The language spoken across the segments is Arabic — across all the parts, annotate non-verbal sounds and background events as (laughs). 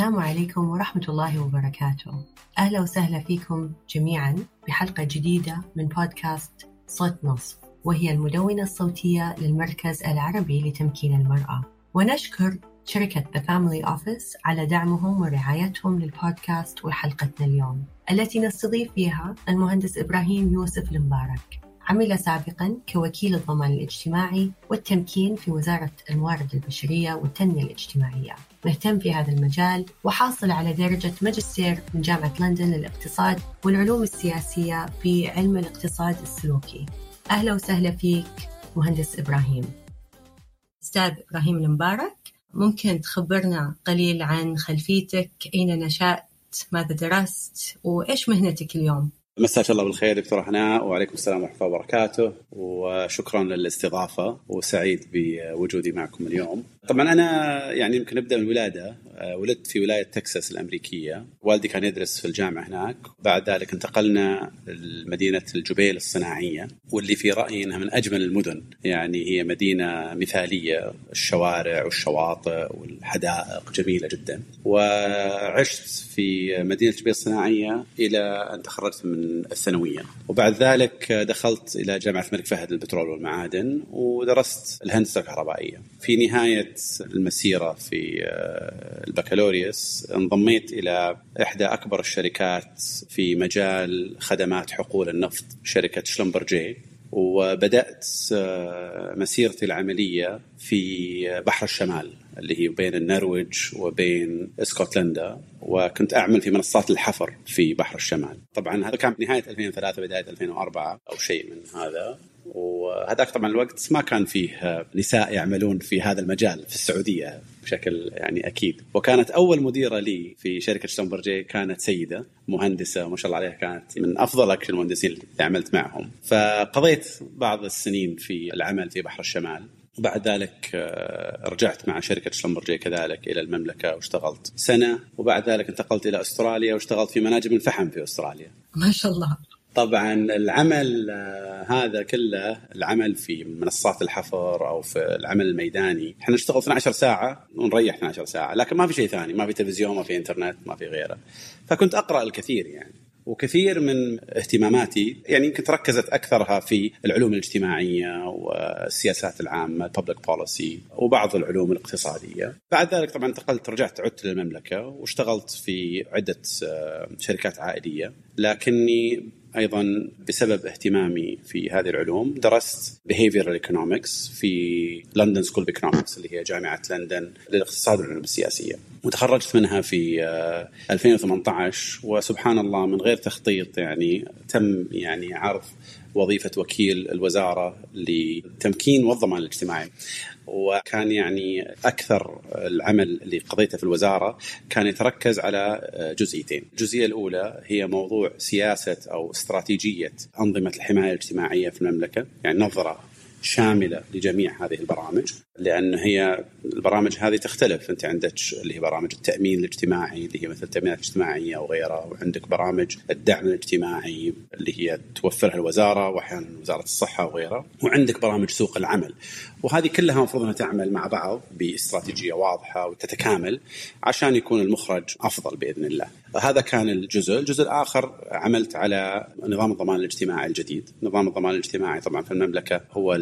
السلام عليكم ورحمة الله وبركاته. أهلا وسهلا فيكم جميعا بحلقة جديدة من بودكاست صوت نصف وهي المدونة الصوتية للمركز العربي لتمكين المرأة. ونشكر شركة The Family Office على دعمهم ورعايتهم للبودكاست وحلقتنا اليوم التي نستضيف فيها المهندس إبراهيم يوسف المبارك. عمل سابقا كوكيل الضمان الاجتماعي والتمكين في وزارة الموارد البشرية والتنمية الاجتماعية. مهتم في هذا المجال وحاصل على درجة ماجستير من جامعة لندن للاقتصاد والعلوم السياسية في علم الاقتصاد السلوكي. أهلا وسهلا فيك مهندس إبراهيم. أستاذ إبراهيم المبارك ممكن تخبرنا قليل عن خلفيتك؟ أين نشأت؟ ماذا درست؟ وإيش مهنتك اليوم؟ مساك الله بالخير دكتور حناء وعليكم السلام ورحمة الله وبركاته وشكرا للاستضافة وسعيد بوجودي معكم اليوم. طبعا أنا يعني يمكن نبدا من الولادة ولدت في ولاية تكساس الأمريكية، والدي كان يدرس في الجامعة هناك، بعد ذلك انتقلنا لمدينة الجبيل الصناعية واللي في رأيي إنها من أجمل المدن، يعني هي مدينة مثالية، الشوارع والشواطئ والحدائق جميلة جدا. وعشت في مدينة الجبيل الصناعية إلى أن تخرجت من الثانوية، وبعد ذلك دخلت إلى جامعة الملك فهد للبترول والمعادن ودرست الهندسة الكهربائية. في نهاية المسيرة في البكالوريوس انضميت إلى إحدى أكبر الشركات في مجال خدمات حقول النفط شركة شلمبرجي وبدأت مسيرتي العملية في بحر الشمال اللي هي بين النرويج وبين اسكتلندا. وكنت أعمل في منصات الحفر في بحر الشمال. طبعا هذا كان بنهايه 2003 بداية 2004 أو شيء من هذا. وهذاك طبعا الوقت ما كان فيه نساء يعملون في هذا المجال في السعودية بشكل يعني أكيد. وكانت أول مديرة لي في شركة شتنبرجي كانت سيدة مهندسة ما شاء الله عليها كانت من أفضل أكثر المهندسين اللي عملت معهم. فقضيت بعض السنين في العمل في بحر الشمال. وبعد ذلك رجعت مع شركة شلمبرجي كذلك إلى المملكة واشتغلت سنة. وبعد ذلك انتقلت إلى أستراليا واشتغلت في مناجم الفحم في أستراليا. ما شاء الله. طبعا العمل هذا كله العمل في منصات الحفر أو في العمل الميداني. إحنا نشتغل 12 ساعة ونريح 12 ساعة لكن ما في شيء ثاني. ما في تلفزيون ما في إنترنت ما في غيره. فكنت أقرأ الكثير يعني. وكثير من اهتماماتي يعني يمكن تركزت أكثرها في العلوم الاجتماعية والسياسات العامة الببليك بوليسي وبعض العلوم الاقتصادية. بعد ذلك طبعا انتقلت رجعت عدت للمملكة واشتغلت في عدة شركات عائلية. لكني أيضا بسبب اهتمامي في هذه العلوم درست behavioral economics في London School of Economics اللي هي جامعة لندن للاقتصاد والعلوم السياسية. وتخرجت منها في 2018 وسبحان الله من غير تخطيط يعني تم يعني عرض وظيفة وكيل الوزارة لتمكين والضمان الاجتماعي وكان يعني أكثر العمل اللي قضيته في الوزارة كان يتركز على جزئيتين، الجزئية الأولى هي موضوع سياسة أو استراتيجية أنظمة الحماية الاجتماعية في المملكة، يعني نظرة شاملة لجميع هذه البرامج. لأن هي البرامج هذه تختلف. أنت عندك اللي هي برامج التأمين الاجتماعي اللي هي مثل التأمينات الاجتماعية وغيرها وعندك برامج الدعم الاجتماعي اللي هي توفرها الوزارة وأحيانا وزارة الصحة وغيرها وعندك برامج سوق العمل. وهذه كلها المفروض أنها تعمل مع بعض باستراتيجية واضحة وتتكامل عشان يكون المخرج أفضل بإذن الله. هذا كان الجزء، الجزء الآخر عملت على نظام الضمان الاجتماعي الجديد، نظام الضمان الاجتماعي طبعا في المملكة هو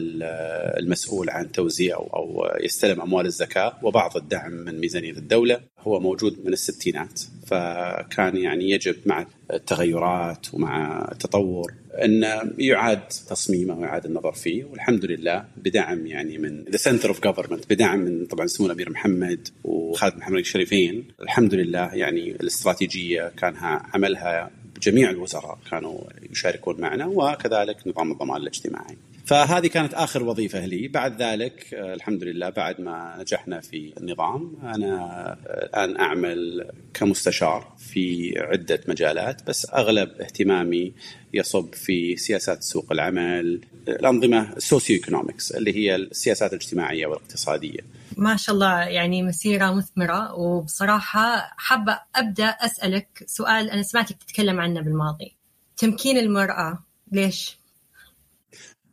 المسؤول عن توزيع أو يستلم أموال الزكاة وبعض الدعم من ميزانية الدولة، هو موجود من الستينات فكان يعني يجب مع التغيرات ومع التطور أن يعاد تصميمه ويعاد النظر فيه. والحمد لله بدعم يعني من the center of government بدعم من طبعا سمو الامير محمد وخادم الحرمين الشريفين. الحمد لله يعني الاستراتيجية كان عملها جميع الوزراء كانوا يشاركون معنا وكذلك نظام الضمان الاجتماعي. فهذه كانت آخر وظيفة لي. بعد ذلك الحمد لله بعد ما نجحنا في النظام أنا الآن أعمل كمستشار في عدة مجالات بس أغلب اهتمامي يصب في سياسات سوق العمل الأنظمة ال socioeconomics اللي هي السياسات الاجتماعية والاقتصادية. ما شاء الله يعني مسيرة مثمرة. وبصراحة حابة أبدأ أسألك سؤال أنا سمعتك تتكلم عنه بالماضي. تمكين المرأة ليش؟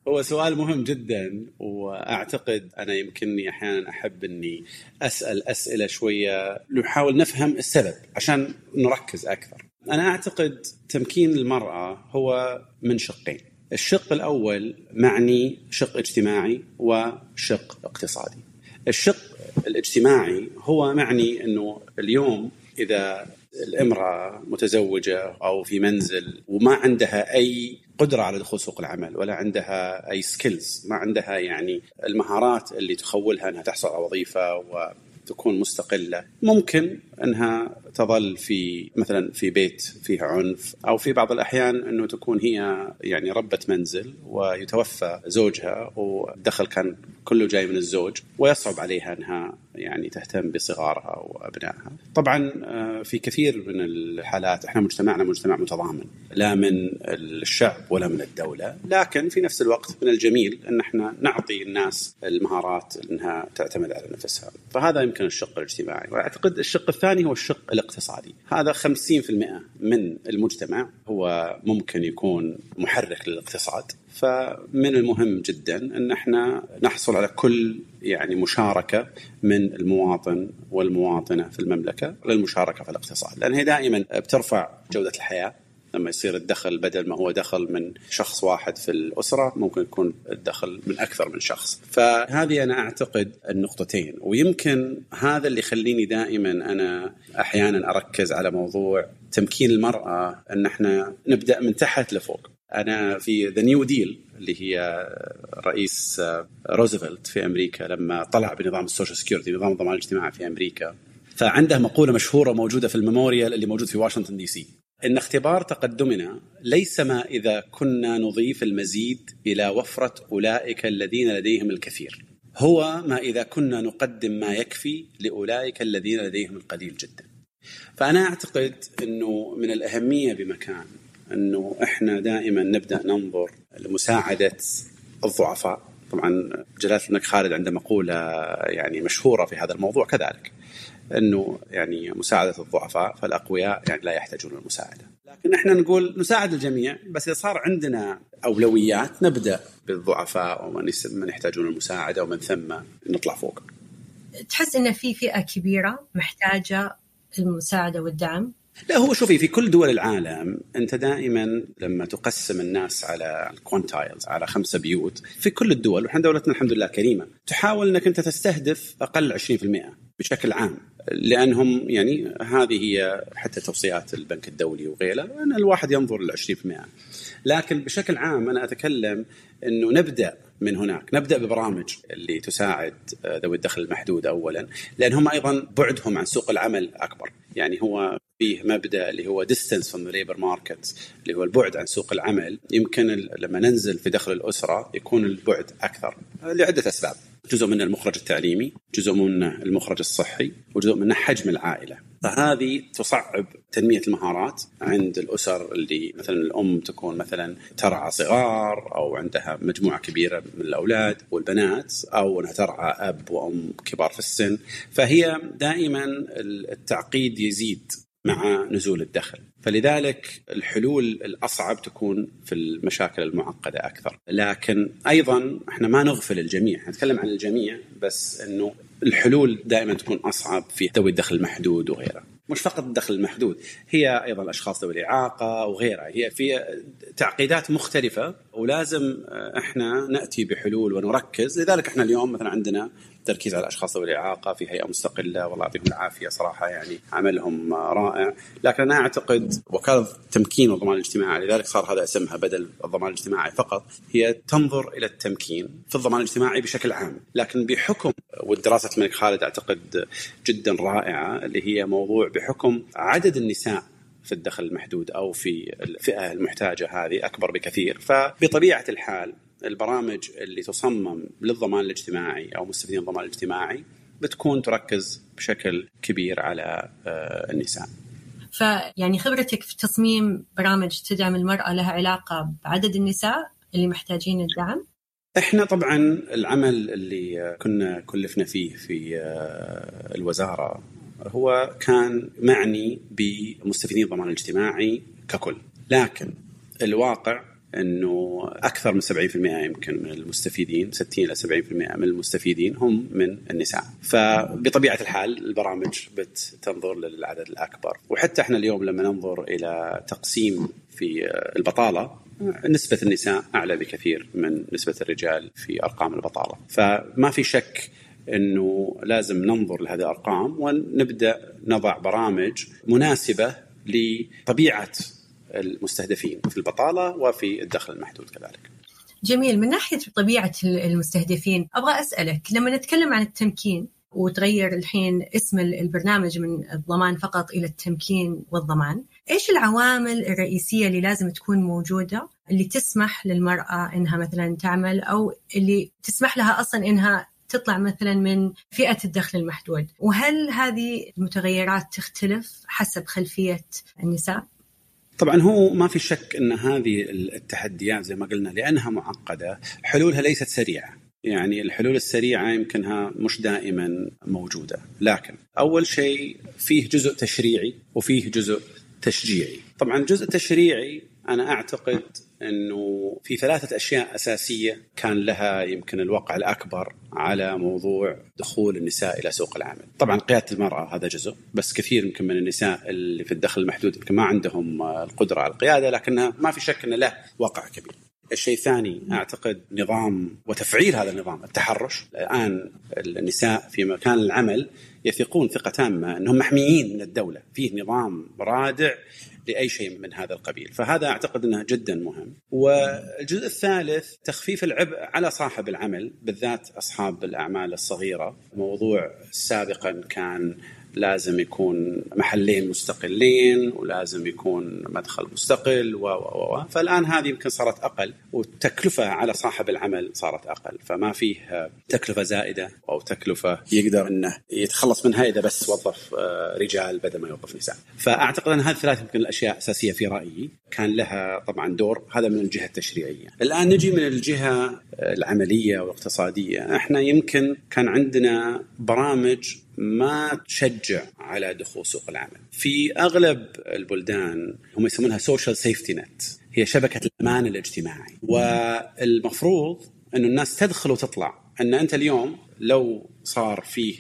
هو سؤال مهم جدا وأعتقد أنا يمكنني أحيانا أحب إني أسأل أسئلة شوية نحاول نفهم السبب عشان نركز أكثر. أنا أعتقد تمكين المرأة هو من شقين. الشق الأول معني شق اجتماعي وشق اقتصادي. الشق الاجتماعي هو معني إنه اليوم إذا الامرأة متزوجة أو في منزل وما عندها أي قدرة على دخول سوق العمل ولا عندها أي سكيلز ما عندها يعني المهارات اللي تخولها إنها تحصل على وظيفة وتكون مستقلة. ممكن إنها تظل في مثلا في بيت فيه عنف أو في بعض الأحيان أنه تكون هي يعني ربة منزل ويتوفى زوجها والدخل كان كله جاي من الزوج ويصعب عليها أنها يعني تهتم بصغارها وأبنائها. طبعا آه، في كثير من الحالات إحنا مجتمعنا مجتمع متضامن لا من الشعب ولا من الدولة، لكن في نفس الوقت من الجميل أن إحنا نعطي الناس المهارات إنها تعتمد على نفسها، فهذا يمكن الشق الاجتماعي، وأعتقد الشق الثاني هو الشق الاقتصادي، هذا 50% من المجتمع هو ممكن يكون محرك للاقتصاد، فمن المهم جدا أن إحنا نحصل على كل يعني مشاركة من المواطن والمواطنة في المملكة للمشاركة في الاقتصاد، لأن هي دائما بترفع جودة الحياة لما يصير الدخل بدل ما هو دخل من شخص واحد في الأسرة ممكن يكون الدخل من أكثر من شخص، فهذه أنا أعتقد النقطتين. ويمكن هذا اللي يخليني دائما أنا أحيانا أركز على موضوع تمكين المرأة أن إحنا نبدأ من تحت لفوق. أنا في the New Deal اللي هي رئيس روزفلت في أمريكا لما طلع بنظام ال Social Security نظام الضمان الاجتماعي في أمريكا. فعنده مقولة مشهورة موجودة في ال memorial اللي موجود في واشنطن دي سي. إن اختبار تقدمنا ليس ما إذا كنا نضيف المزيد إلى وفرة أولئك الذين لديهم الكثير. هو ما إذا كنا نقدم ما يكفي لأولئك الذين لديهم القليل جدا. فأنا أعتقد إنه من الأهمية بمكان إنه إحنا دائما نبدأ ننظر لمساعدة الضعفاء. طبعا جلالة الملك خالد عنده مقوله يعني مشهورة في هذا الموضوع كذلك. إنه يعني مساعدة الضعفاء فالأقوياء يعني لا يحتاجون المساعدة. لكن إحنا نقول نساعد الجميع بس إذا صار عندنا أولويات نبدأ بالضعفاء ومن من يحتاجون المساعدة ومن ثم نطلع فوق. تحس إن في فئة كبيرة محتاجة المساعدة والدعم؟ لا هو شوفي في كل دول العالم أنت دائما لما تقسم الناس على الكوانتايلز على خمسه بيوت في كل الدول وحنا دولتنا الحمد لله كريمة تحاول إنك أنت تستهدف أقل 20% بشكل عام. لأنهم يعني هذه هي حتى توصيات البنك الدولي وغيره ان الواحد ينظر ل 20% لكن بشكل عام أنا أتكلم إنه نبدأ من هناك. نبدأ ببرامج اللي تساعد ذوي الدخل المحدود اولا. لأن هم أيضا بعدهم عن سوق العمل أكبر. يعني هو فيه مبدأ اللي هو distance from labor market اللي هو البعد عن سوق العمل. يمكن لما ننزل في دخل الأسرة يكون البعد أكثر لعدة أسباب. جزء منه المخرج التعليمي جزء منه المخرج الصحي وجزء منه حجم العائلة. فهذه تصعب تنمية المهارات عند الأسر اللي مثلا الأم تكون مثلا ترعى صغار أو عندها مجموعة كبيرة من الأولاد والبنات أو أنها ترعى أب وأم كبار في السن فهي دائما التعقيد يزيد مع نزول الدخل. فلذلك الحلول الأصعب تكون في المشاكل المعقدة أكثر. لكن أيضا إحنا ما نغفل الجميع نتكلم عن الجميع بس إنه الحلول دائما تكون أصعب في ذوي الدخل المحدود وغيره. مش فقط الدخل المحدود هي أيضا الأشخاص ذوي الإعاقة وغيرها. هي في تعقيدات مختلفة ولازم إحنا نأتي بحلول ونركز. لذلك إحنا اليوم مثلا عندنا التركيز على الأشخاص ذوي الإعاقة في هيئة مستقلة والله يعطيهم العافية صراحة يعني عملهم رائع. لكن أنا أعتقد وكالة تمكين والضمان الاجتماعي لذلك صار هذا أسمها بدل الضمان الاجتماعي فقط هي تنظر إلى التمكين في الضمان الاجتماعي بشكل عام. لكن بحكم والدراسه الملك خالد أعتقد جدا رائعة اللي هي موضوع بحكم عدد النساء في الدخل المحدود أو في الفئة المحتاجة هذه أكبر بكثير. فبطبيعة الحال البرامج اللي تصمم للضمان الاجتماعي أو مستفيدين الضمان الاجتماعي بتكون تركز بشكل كبير على النساء. فيعني خبرتك في تصميم برامج تدعم المرأة لها علاقة بعدد النساء اللي محتاجين الدعم؟ إحنا طبعا العمل اللي كنا كلفنا فيه في الوزارة هو كان معني بمستفيدين الضمان الاجتماعي ككل، لكن الواقع إنه أكثر من 70% يمكن من المستفيدين 60 إلى 70% من المستفيدين هم من النساء. فبطبيعة الحال البرامج بتنظر للعدد الأكبر. وحتى إحنا اليوم لما ننظر إلى تقسيم في البطالة نسبة النساء أعلى بكثير من نسبة الرجال في أرقام البطالة. فما في شك أنه لازم ننظر لهذه الأرقام ونبدأ نضع برامج مناسبة لطبيعة المستهدفين في البطالة وفي الدخل المحدود كذلك. جميل. من ناحية طبيعة المستهدفين أبغى أسألك لما نتكلم عن التمكين وتغير الحين اسم البرنامج من الضمان فقط إلى التمكين والضمان إيش العوامل الرئيسية اللي لازم تكون موجودة اللي تسمح للمرأة إنها مثلا تعمل أو اللي تسمح لها أصلا إنها تطلع مثلا من فئة الدخل المحدود؟ وهل هذه المتغيرات تختلف حسب خلفية النساء؟ طبعا هو ما في شك إن هذه التحديات زي ما قلنا لأنها معقدة حلولها ليست سريعة. يعني الحلول السريعة يمكنها مش دائما موجودة. لكن أول شيء فيه جزء تشريعي وفيه جزء تشجيعي. طبعا الجزء التشريعي أنا أعتقد أنه في ثلاثة أشياء أساسية كان لها يمكن الوقع الأكبر على موضوع دخول النساء إلى سوق العمل. طبعا قيادة المرأة هذا جزء، بس كثير يمكن من النساء اللي في الدخل المحدود يمكن ما عندهم القدرة على القيادة لكنها ما في شك انه له وقع كبير. الشيء الثاني أعتقد نظام وتفعيل هذا النظام التحرش الآن النساء في مكان العمل يثقون ثقة تامة أنهم محميين من الدولة فيه نظام رادع لأي شيء من هذا القبيل، فهذا أعتقد إنه جدا مهم. والجزء الثالث تخفيف العبء على صاحب العمل بالذات أصحاب الأعمال الصغيرة، موضوع سابقا كان لازم يكون محلين مستقلين ولازم يكون مدخل مستقل و و فالآن هذه يمكن صارت أقل والتكلفة على صاحب العمل صارت أقل فما فيه تكلفة زائدة أو تكلفة يقدر. أنه يتخلص منها إذا بس وظف آه، رجال بدل ما يوظف نساء. فأعتقد أن هذه الثلاث يمكن الأشياء الأساسية في رأيي. كان لها طبعا دور. هذا من الجهة التشريعية. الآن نجي من الجهة العملية والاقتصادية. إحنا يمكن كان عندنا برامج ما تشجع على دخول سوق العمل. في أغلب البلدان هم يسمونها social safety net، هي شبكة الأمان الاجتماعي، والمفروض انه الناس تدخل وتطلع، أن أنت اليوم لو صار فيه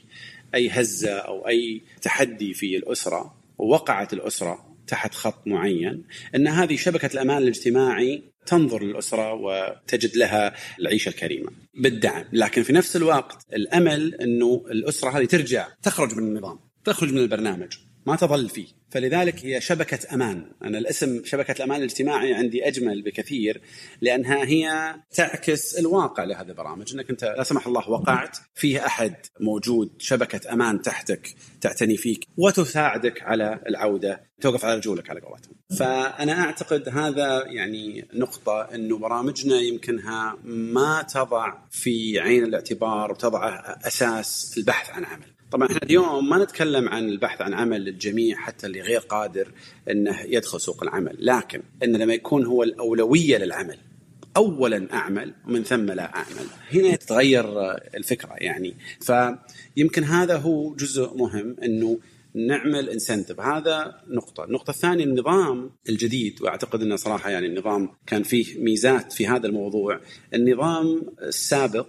أي هزة أو أي تحدي في الأسرة ووقعت الأسرة تحت خط معين أن هذه شبكة الأمان الاجتماعي تنظر للأسرة وتجد لها العيشة الكريمة بالدعم، لكن في نفس الوقت الأمل إنه الأسرة هذه ترجع تخرج من النظام، تخرج من البرنامج، ما تظل فيه. فلذلك هي شبكة أمان. أنا الاسم شبكة الأمان الاجتماعي عندي أجمل بكثير لأنها هي تعكس الواقع لهذه البرامج. أنك أنت لا سمح الله وقعت فيه أحد موجود شبكة أمان تحتك تعتني فيك وتساعدك على العودة توقف على رجولك على قولتهم. فأنا أعتقد هذا يعني نقطة أنه برامجنا يمكنها ما تضع في عين الاعتبار وتضع أساس البحث عن عمل. طبعا إحنا اليوم ما نتكلم عن البحث عن عمل للجميع حتى اللي غير قادر إنه يدخل سوق العمل، لكن إن لما يكون هو الأولوية للعمل اولا أعمل ومن ثم لا أعمل، هنا تتغير الفكرة يعني، فيمكن هذا هو جزء مهم إنه نعمل انسنتف هذا نقطة. النقطة الثانية النظام الجديد وأعتقد أنه صراحة يعني النظام كان فيه ميزات في هذا الموضوع. النظام السابق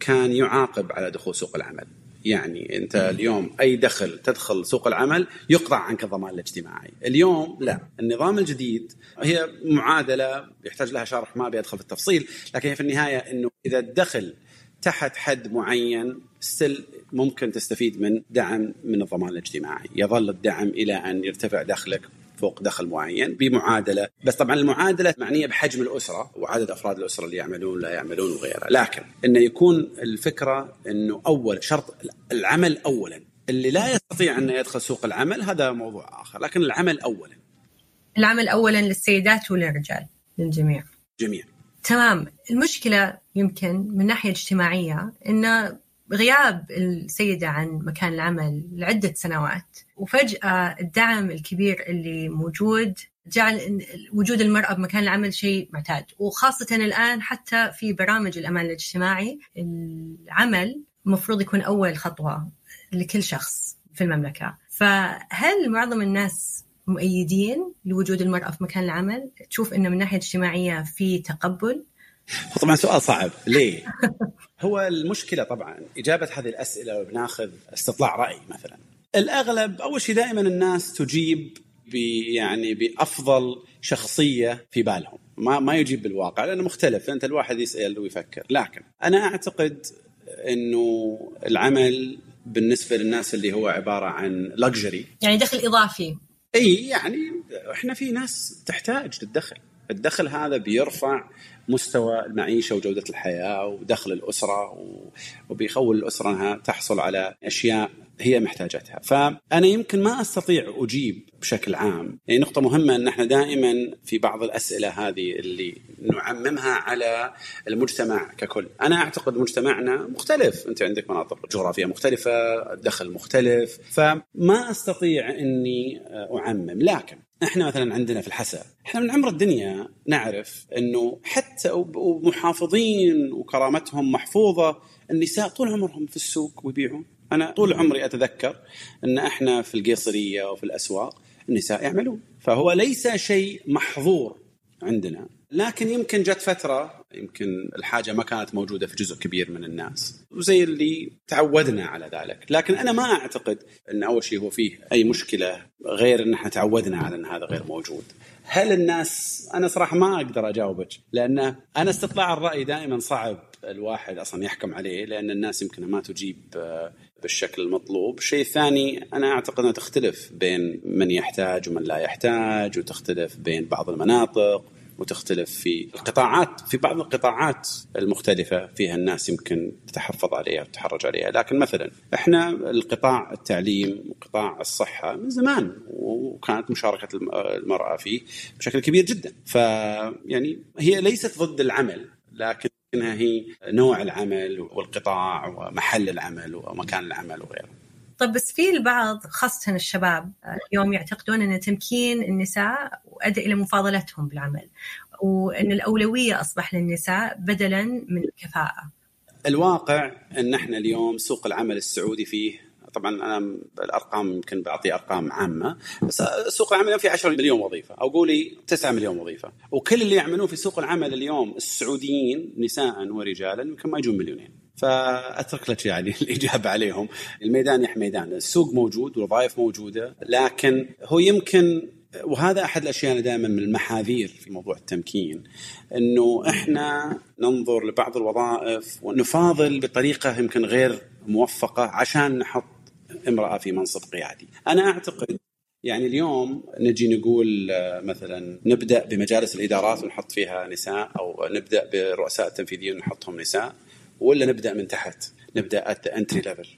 كان يعاقب على دخول سوق العمل. يعني انت اليوم اي دخل تدخل سوق العمل يقطع عنك الضمان الاجتماعي، اليوم لا، النظام الجديد هي معادلة يحتاج لها شرح ما أبي أدخل في التفصيل، لكن هي في النهاية إنه إذا الدخل تحت حد معين ستيل ممكن تستفيد من دعم من الضمان الاجتماعي، يظل الدعم إلى أن يرتفع دخلك. فوق دخل معين بمعادلة. بس طبعا المعادلة معنية بحجم الأسرة وعدد أفراد الأسرة اللي يعملون لا يعملون وغيرها. لكن انه يكون الفكرة إنه أول شرط العمل اولا. اللي لا يستطيع إنه يدخل سوق العمل هذا موضوع آخر. لكن العمل اولا. العمل اولا للسيدات وللرجال للجميع جميع. تمام. المشكلة يمكن من ناحيه اجتماعيه انه غياب السيدة عن مكان العمل لعدة سنوات. وفجأة الدعم الكبير اللي موجود جعل وجود المرأة بمكان العمل شيء معتاد. وخاصة الآن حتى في برامج الأمان الاجتماعي العمل المفروض يكون أول خطوة لكل شخص في المملكة. فهل معظم الناس مؤيدين لوجود المرأة في مكان العمل؟ تشوف أنه من ناحية اجتماعية في تقبل؟ طبعا سؤال صعب. ليه؟ (laughs) هو المشكلة طبعا إجابة هذه الأسئلة بناخذ استطلاع رأي مثلا. الأغلب أول شيء دائما الناس تجيب يعني بأفضل شخصية في بالهم. ما ما يجيب بالواقع لأنه مختلف. أنت الواحد يسأل ويفكر. لكن أنا أعتقد إنه العمل بالنسبة للناس اللي هو عبارة عن لكجري يعني دخل إضافي. إي يعني إحنا في ناس تحتاج للدخل. الدخل هذا بيرفع مستوى المعيشة وجودة الحياة ودخل الأسرة وبيخول الأسرة أنها تحصل على أشياء هي محتاجتها. فأنا يمكن ما أستطيع أجيب بشكل عام. يعني نقطة مهمة أن إحنا دائما في بعض الأسئلة هذه اللي نعممها على المجتمع ككل. أنا أعتقد مجتمعنا مختلف. أنت عندك مناطق جغرافية مختلفة دخل مختلف. فما أستطيع أني أعمم. لكن إحنا مثلا عندنا في الحسا إحنا من عمر الدنيا نعرف إنه حتى ومحافظين وكرامتهم محفوظة النساء طول عمرهم في السوق ويبيعون. أنا طول عمري أتذكر إن إحنا في القيصريه وفي الأسواق النساء يعملون فهو ليس شيء محظور عندنا. لكن يمكن جت فترة يمكن الحاجة ما كانت موجودة في جزء كبير من الناس وزي اللي تعودنا على ذلك. لكن أنا ما أعتقد إن أول شيء هو فيه أي مشكلة غير إن إحنا تعودنا على إن هذا غير موجود. هل الناس أنا صراحة ما أقدر أجاوبك لأن أنا استطلاع الرأي دائما صعب الواحد أصلا يحكم عليه لأن الناس يمكن ما تجيب بالشكل المطلوب. الشيء الثاني أنا أعتقد أنها تختلف بين من يحتاج ومن لا يحتاج وتختلف بين بعض المناطق. وتختلف في القطاعات في بعض القطاعات المختلفة فيها الناس يمكن تتحفظ عليها وتتحرج عليها لكن مثلا إحنا القطاع التعليم وقطاع الصحة من زمان وكانت مشاركة المرأة فيه بشكل كبير جدا فيعني هي ليست ضد العمل لكن انها هي نوع العمل والقطاع ومحل العمل ومكان العمل وغيره. طيب بس في البعض خاصة الشباب اليوم يعتقدون أن تمكين النساء أدى إلى مفاضلتهم بالعمل. وأن الأولوية أصبح للنساء بدلا من الكفاءة. الواقع أن إحنا اليوم سوق العمل السعودي فيه طبعا أنا الأرقام يمكن بعطي أرقام عامة بس سوق العمل في 10 مليون وظيفة أو قولي 9 مليون وظيفة. وكل اللي يعملون في سوق العمل اليوم السعوديين نساء ورجالا يمكن ما يجون مليونين. فأترك لك يعني (laughs) الإجابة عليهم. الميدان يا ميدان السوق موجود والوظائف موجودة لكن هو يمكن وهذا أحد الأشياء اللي دائما من المحاذير في موضوع التمكين إنه إحنا ننظر لبعض الوظائف ونفاضل بطريقة يمكن غير موفقة عشان نحط امرأة في منصب قيادي. أنا أعتقد يعني اليوم نجي نقول آه، مثلا نبدأ بمجالس الإدارات ونحط فيها نساء أو نبدأ بالرؤساء التنفيذيين ونحطهم نساء ولا نبدأ من تحت؟ نبدأ at entry level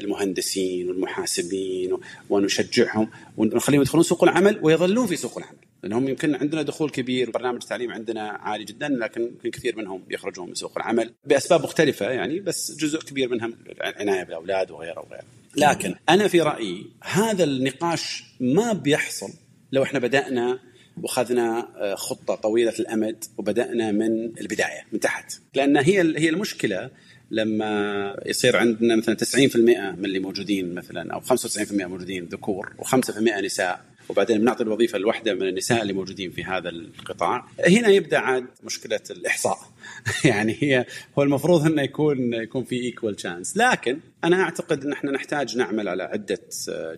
المهندسين والمحاسبين ونشجعهم ونخليهم يدخلون سوق العمل ويظلون في سوق العمل. لأنهم يمكن عندنا دخول كبير برنامج التعليم عندنا عالي جدا لكن كثير منهم يخرجون من سوق العمل بأسباب مختلفة يعني بس جزء كبير منها العنايه بالأولاد وغيره وغيره. لكن أنا في رأيي هذا النقاش ما بيحصل لو إحنا بدأنا واخذنا آه، خطة طويلة الأمد وبدأنا من البداية من تحت. لأن هي هي المشكلة لما يصير عندنا مثلا 90% من اللي موجودين مثلا أو 95% موجودين ذكور و5% نساء. وبعدين بنعطي الوظيفة لوحده من النساء اللي موجودين في هذا القطاع. هنا يبدأ عاد مشكلة الإحصاء. (laughs) يعني هي هو المفروض إنه يكون يكون في equal chance لكن أنا أعتقد إن إحنا نحتاج نعمل على عدة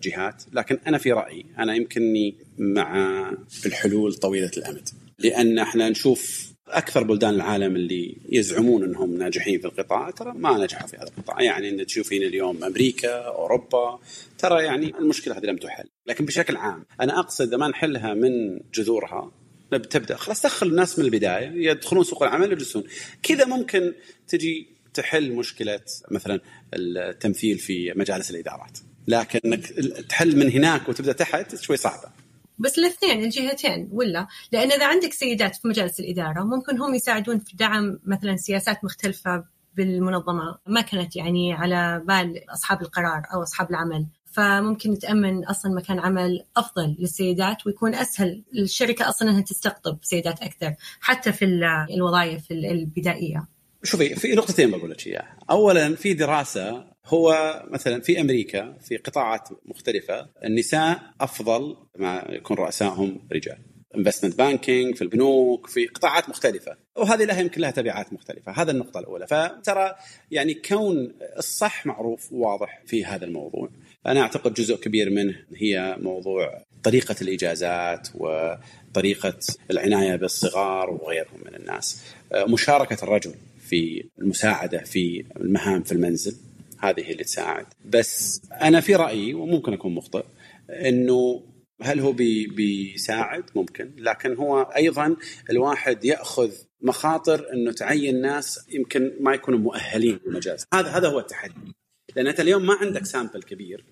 جهات. لكن أنا في رأيي أنا يمكنني مع الحلول طويلة الأمد. لأن إحنا نشوف أكثر بلدان العالم اللي يزعمون إنهم ناجحين في القطاع ترى ما نجحوا في هذا القطاع. يعني انت تشوفين اليوم أمريكا أوروبا ترى يعني المشكلة هذه لم تحل. لكن بشكل عام أنا أقصد ما نحلها من جذورها تبدأ خلاص دخل الناس من البداية يدخلون سوق العمل يجلسون. كذا ممكن تجي تحل مشكلة مثلا التمثيل في مجالس الإدارات. لكن انك تحل من هناك وتبدأ تحت شوي صعبة. بس الاثنين الجهتين ولا؟ لأن إذا عندك سيدات في مجالس الإدارة ممكن هم يساعدون في دعم مثلا سياسات مختلفة بالمنظمة. ما كانت يعني على بال أصحاب القرار أو أصحاب العمل. فممكن تامن أصلا مكان عمل أفضل للسيدات ويكون أسهل للشركة أصلا إنها تستقطب سيدات أكثر حتى في الوظائف البدائية. شوفي في نقطتين بقول لك إياها، اولا في دراسة هو مثلا في أمريكا في قطاعات مختلفة النساء أفضل ما يكون رؤسائهم رجال. investment banking في البنوك في قطاعات مختلفة. وهذه لها يمكن لها تبعات مختلفة. هذا النقطة الأولى. فترى يعني كون الصح معروف وواضح في هذا الموضوع. أنا أعتقد جزء كبير منه هي موضوع طريقة الإجازات وطريقة العناية بالصغار وغيرهم من الناس. مشاركة الرجل في المساعدة في المهام في المنزل. هذه اللي تساعد. بس أنا في رأيي وممكن أكون مخطئ إنه هل هو بي بيساعد؟ ممكن. لكن هو أيضا الواحد يأخذ مخاطر إنه تعين ناس يمكن ما يكونوا مؤهلين للمجال هذا هذا هو التحدي. لأن أنت اليوم ما عندك sample كبير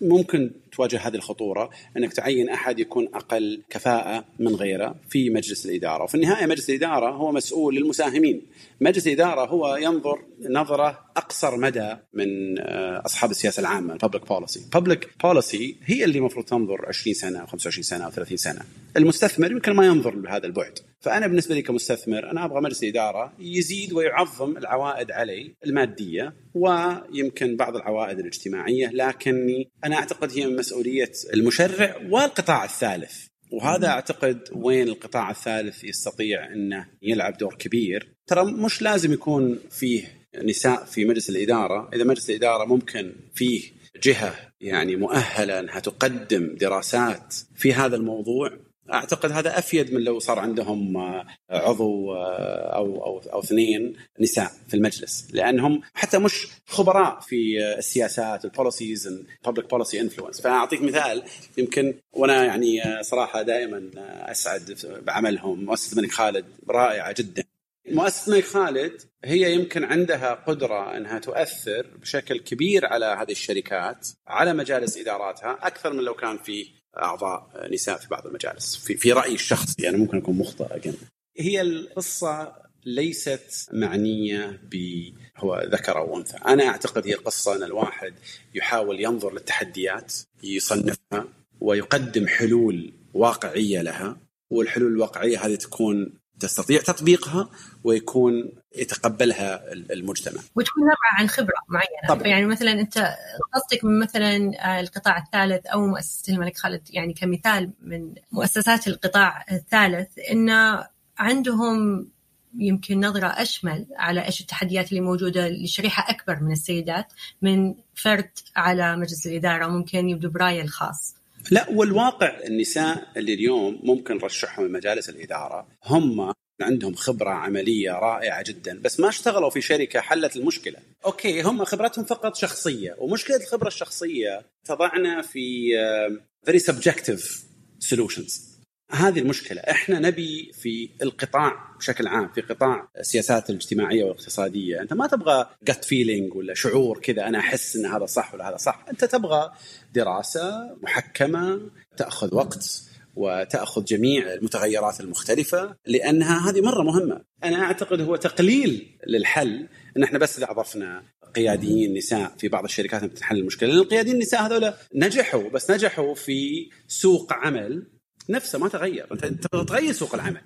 فممكن تواجه هذه الخطورة إنك تعين أحد يكون أقل كفاءة من غيره في مجلس الإدارة، وفي النهاية مجلس الإدارة هو مسؤول للمساهمين، مجلس الإدارة هو ينظر نظرة أقصر مدى من آه، أصحاب السياسة العامة ال public policy، ال public policy هي اللي المفروض تنظر 20 سنة أو 25 سنة أو 30 سنة، المستثمر يمكن ما ينظر بهذا البعد، فأنا بالنسبة لي كمستثمر أنا أبغى مجلس الإدارة يزيد ويعظم العوائد علي المادية ويمكن بعض العوائد الاجتماعية لكني أنا أعتقد هي من مسؤولية المشرع والقطاع الثالث. وهذا أعتقد وين القطاع الثالث يستطيع إنه يلعب دور كبير. ترى مش لازم يكون فيه نساء في مجلس الإدارة. إذا مجلس الإدارة ممكن فيه جهة يعني مؤهلة إنها تقدم دراسات في هذا الموضوع أعتقد هذا أفيد من لو صار عندهم آه، عضو آه، أو أو أو اثنين نساء في المجلس. لأنهم حتى مش خبراء في آه، السياسات ال policies public policy influence فأعطيك مثال يمكن وأنا يعني صراحة دائما أسعد بعملهم مؤسسة الملك خالد رائعة جدا. مؤسسة الملك خالد هي يمكن عندها قدرة إنها تؤثر بشكل كبير على هذه الشركات على مجالس إداراتها أكثر من لو كان في أعضاء نساء في بعض المجالس في, في رأيي الشخصي يعني ممكن أكون مخطئ أجن. هي القصة ليست معنية ب هو ذكر أو أنثى، أنا أعتقد هي قصه أن الواحد يحاول ينظر للتحديات يصنفها ويقدم حلول واقعية لها والحلول الواقعية هذه تكون تستطيع تطبيقها ويكون يتقبلها المجتمع. وتكون نابعة عن خبرة معينة، طبعا. يعني مثلا أنت قصدك من مثلا آه، القطاع الثالث أو مؤسسة الملك خالد يعني كمثال من مؤسسات القطاع الثالث انه عندهم يمكن نظرة أشمل على إيش التحديات اللي موجودة لشريحة أكبر من السيدات من فرد على مجلس الإدارة ممكن يبدو برأيه الخاص لا والواقع النساء اللي اليوم ممكن نرشحهم لمجالس الإدارة هم عندهم خبرة عملية رائعة جدا بس ما اشتغلوا في شركة حلت المشكلة. أوكي هم خبرتهم فقط شخصية ومشكلة الخبرة الشخصية تضعنا في very subjective solutions. هذه المشكلة. إحنا نبي في القطاع بشكل عام في قطاع السياسات الاجتماعية والاقتصادية. أنت ما تبغى gut feeling ولا شعور كذا أنا أحس إن هذا صح ولا هذا صح. أنت تبغى دراسة محكمة تأخذ وقت وتأخذ جميع المتغيرات المختلفة لأنها هذه مرة مهمة. أنا أعتقد هو تقليل للحل أن إحنا بس إذا أضفنا قياديين نساء في بعض الشركات تحل المشكلة. لأن القياديين النساء هذول نجحوا بس نجحوا في سوق عمل نفسه ما تغير. انت تغير سوق العمل.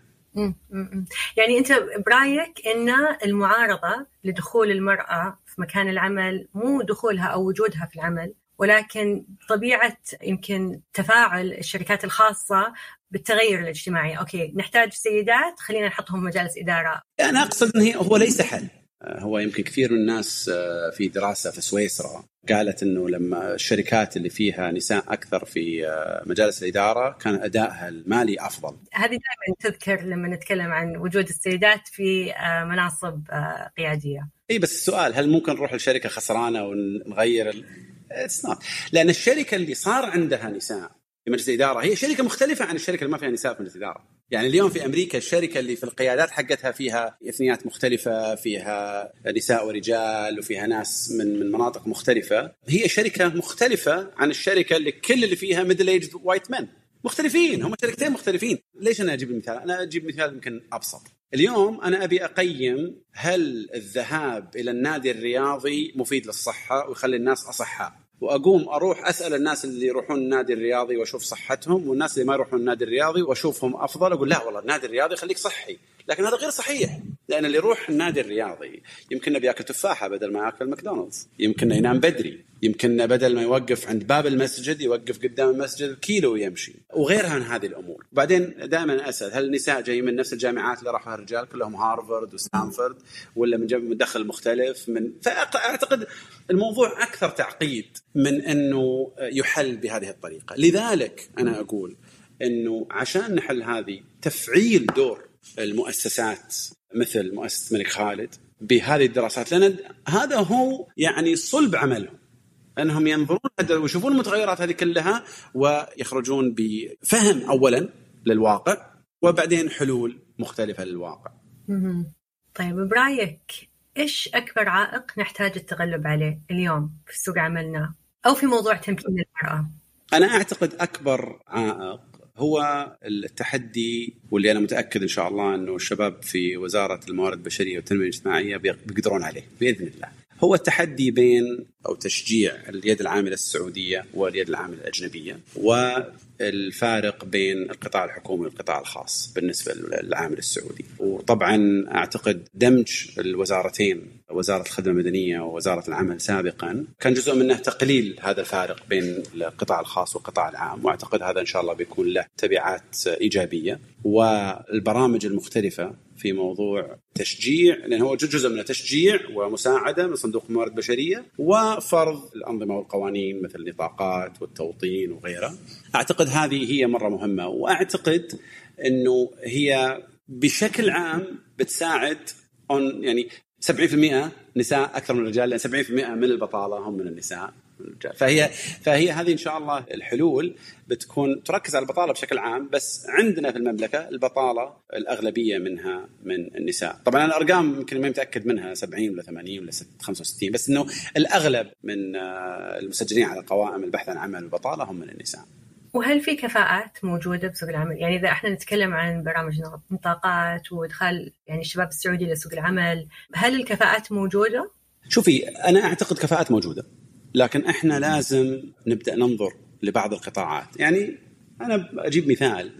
يعني أنت برأيك إن المعارضة لدخول المرأة في مكان العمل مو دخولها أو وجودها في العمل ولكن طبيعة يمكن تفاعل الشركات الخاصة بالتغير الاجتماعي، أوكي نحتاج سيدات خلينا نحطهم مجالس إدارة. أنا أقصد انه هو ليس حل، هو يمكن كثير من الناس آه، في دراسة في سويسرا قالت إنه لما الشركات اللي فيها نساء أكثر في آه، مجالس الإدارة كان أدائها المالي أفضل. هذه دائما تذكر لما نتكلم عن وجود السيدات في آه، مناصب قيادية. إي بس السؤال هل ممكن نروح لشركة خسرانة ونغير it's not لأن الشركة اللي صار عندها نساء في مجلس الإدارة هي شركة مختلفة عن الشركة اللي ما فيها نساء في مجلس الإدارة يعني اليوم في أمريكا الشركة اللي في القيادات حقتها فيها إثنيات مختلفة فيها نساء ورجال وفيها ناس من من مناطق مختلفة. هي شركة مختلفة عن الشركة اللي كل اللي فيها middle age white man مختلفين هم شركتين مختلفين. ليش أنا أجيب المثال؟ أنا أجيب مثال يمكن أبسط. اليوم أنا أبي أقيم هل الذهاب إلى النادي الرياضي مفيد للصحة ويخلي الناس أصحاء؟ وأقوم أروح أسأل الناس اللي يروحون النادي الرياضي وأشوف صحتهم والناس اللي ما يروحون النادي الرياضي وأشوفهم أفضل أقول لا والله النادي الرياضي خليك صحي لكن هذا غير صحيح لأن اللي يروح النادي الرياضي يمكن بياكل تفاحة بدل ما ياكل ماكدونالدز يمكن ينام بدري. يمكن بدل ما يوقف عند باب المسجد يوقف قدام المسجد كيلو ويمشي. وغيرها من هذه الأمور. بعدين دائما أسأل هل النساء جايين من نفس الجامعات اللي راحوها الرجال كلهم؟ هارفارد وستانفورد ولا من مدخل مختلف؟ من فأعتقد الموضوع أكثر تعقيد من إنه يحل بهذه الطريقة. لذلك أنا أقول إنه عشان نحل هذه تفعيل دور المؤسسات مثل مؤسسة الملك خالد بهذه الدراسات لأن هذا هو يعني صلب عملهم. أنهم ينظرون ويشوفون المتغيرات هذه كلها ويخرجون بفهم اولا للواقع وبعدين حلول مختلفة للواقع. طيب برأيك إيش أكبر عائق نحتاج التغلب عليه اليوم في سوق عملنا أو في موضوع تمكين المرأة؟ أنا أعتقد أكبر عائق هو التحدي واللي أنا متأكد إن شاء الله إنه الشباب في وزارة الموارد البشرية والتنمية الاجتماعية بيقدرون عليه بإذن الله. هو التحدي بين أو تشجيع اليد العاملة السعودية واليد العاملة الأجنبية والفارق بين القطاع الحكومي والقطاع الخاص بالنسبة للعامل السعودي. وطبعا أعتقد دمج الوزارتين وزارة الخدمة المدنية ووزارة العمل سابقا كان جزء منه تقليل هذا الفارق بين القطاع الخاص والقطاع العام. وأعتقد هذا إن شاء الله بيكون له تبعات إيجابية. والبرامج المختلفة في موضوع تشجيع لأن هو جزء من تشجيع ومساعدة من صندوق الموارد البشرية وفرض الأنظمة والقوانين مثل النطاقات والتوطين وغيرها. أعتقد هذه هي مرة مهمة وأعتقد إنه هي بشكل عام بتساعد يعني 70% نساء أكثر من الرجال لأن 70% من البطالة هم من النساء فهي فهي هذه إن شاء الله الحلول بتكون تركز على البطالة بشكل عام بس عندنا في المملكة البطالة الأغلبية منها من النساء طبعا الأرقام يمكن ما متأكد منها 70 ولا 80 ولا 65 بس إنه الأغلب من آه، المسجلين على قوائم البحث عن عمل البطالة هم من النساء وهل في كفاءات موجودة بسوق العمل؟ يعني إذا إحنا نتكلم عن برامج نطاقات وإدخال يعني الشباب السعودي لسوق العمل، هل الكفاءات موجودة؟ شوفي أنا أعتقد كفاءات موجودة لكن إحنا لازم نبدأ ننظر لبعض القطاعات، يعني أنا أجيب مثال.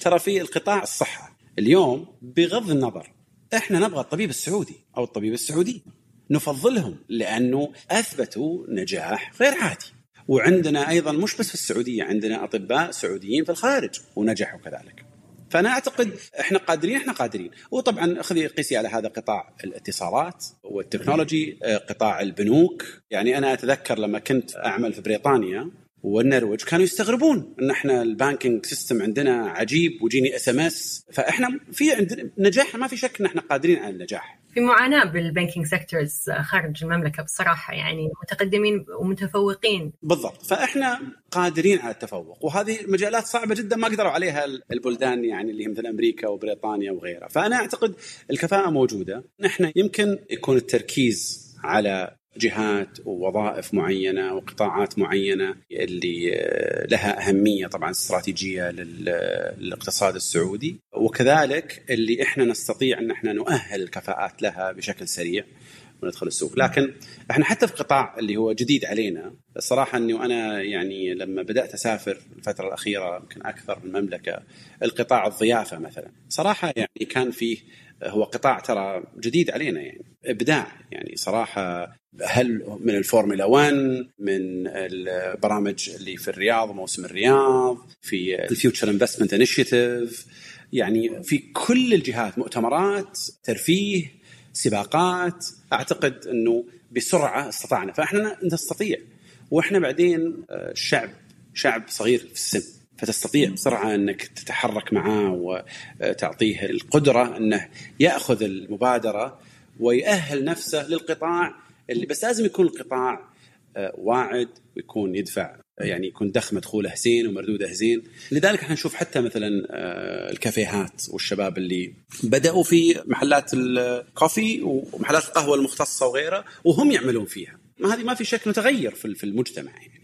ترى في القطاع الصحة. اليوم بغض النظر إحنا نبغى الطبيب السعودي أو الطبيب السعودي. نفضلهم لأنه أثبتوا نجاح غير عادي. وعندنا أيضا مش بس في السعودية عندنا أطباء سعوديين في الخارج ونجحوا كذلك. فأنا أعتقد إحنا قادرين إحنا قادرين. وطبعا خذي قيسي على هذا قطاع الاتصالات وال technology آه، قطاع البنوك. يعني أنا أتذكر لما كنت أعمل في بريطانيا والنرويج كانوا يستغربون إن إحنا ال banking system عندنا عجيب ويجيني SMS. فإحنا في عندنا نجاح ما في شك إن إحنا قادرين على النجاح. في معاناة بال banking sectors خارج المملكة بصراحة يعني متقدمين ومتفوقين. بالضبط. فإحنا قادرين على التفوق وهذه مجالات صعبة جدا ما قدروا عليها البلدان يعني اللي هي مثل أمريكا وبريطانيا وغيرها. فأنا أعتقد الكفاءة موجودة. نحن يمكن يكون التركيز على جهات ووظائف معينة وقطاعات معينة اللي آه، لها أهمية طبعا استراتيجية للاقتصاد السعودي. وكذلك اللي إحنا نستطيع إن إحنا نؤهل الكفاءات لها بشكل سريع وندخل السوق. لكن إحنا حتى في قطاع اللي هو جديد علينا الصراحه إني أنا يعني لما بدأت أسافر الفترة الأخيرة يمكن أكثر من المملكه القطاع الضيافة مثلا صراحة يعني كان فيه هو قطاع ترى جديد علينا يعني إبداع يعني صراحة. هل من الفورمولا 1 من البرامج اللي في الرياض موسم الرياض في ال Future Investment Initiative يعني في كل الجهات مؤتمرات ترفيه سباقات. أعتقد إنه بسرعة استطعنا. فإحنا نستطيع. وإحنا بعدين آه، شعب صغير في السن. فتستطيع بسرعة أنك تتحرك معاه وتعطيه القدرة أنه يأخذ المبادرة ويأهل نفسه للقطاع اللي بس لازم يكون القطاع آه، واعد ويكون يدفع يعني يكون دخل مدخوله زين ومردوده زين لذلك إحنا نشوف حتى مثلا آه، الكافيهات والشباب اللي بدأوا في محلات ال coffee ومحلات القهوة المختصة وغيرها وهم يعملون فيها. ما هذه ما في شك نتغير في المجتمع يعني.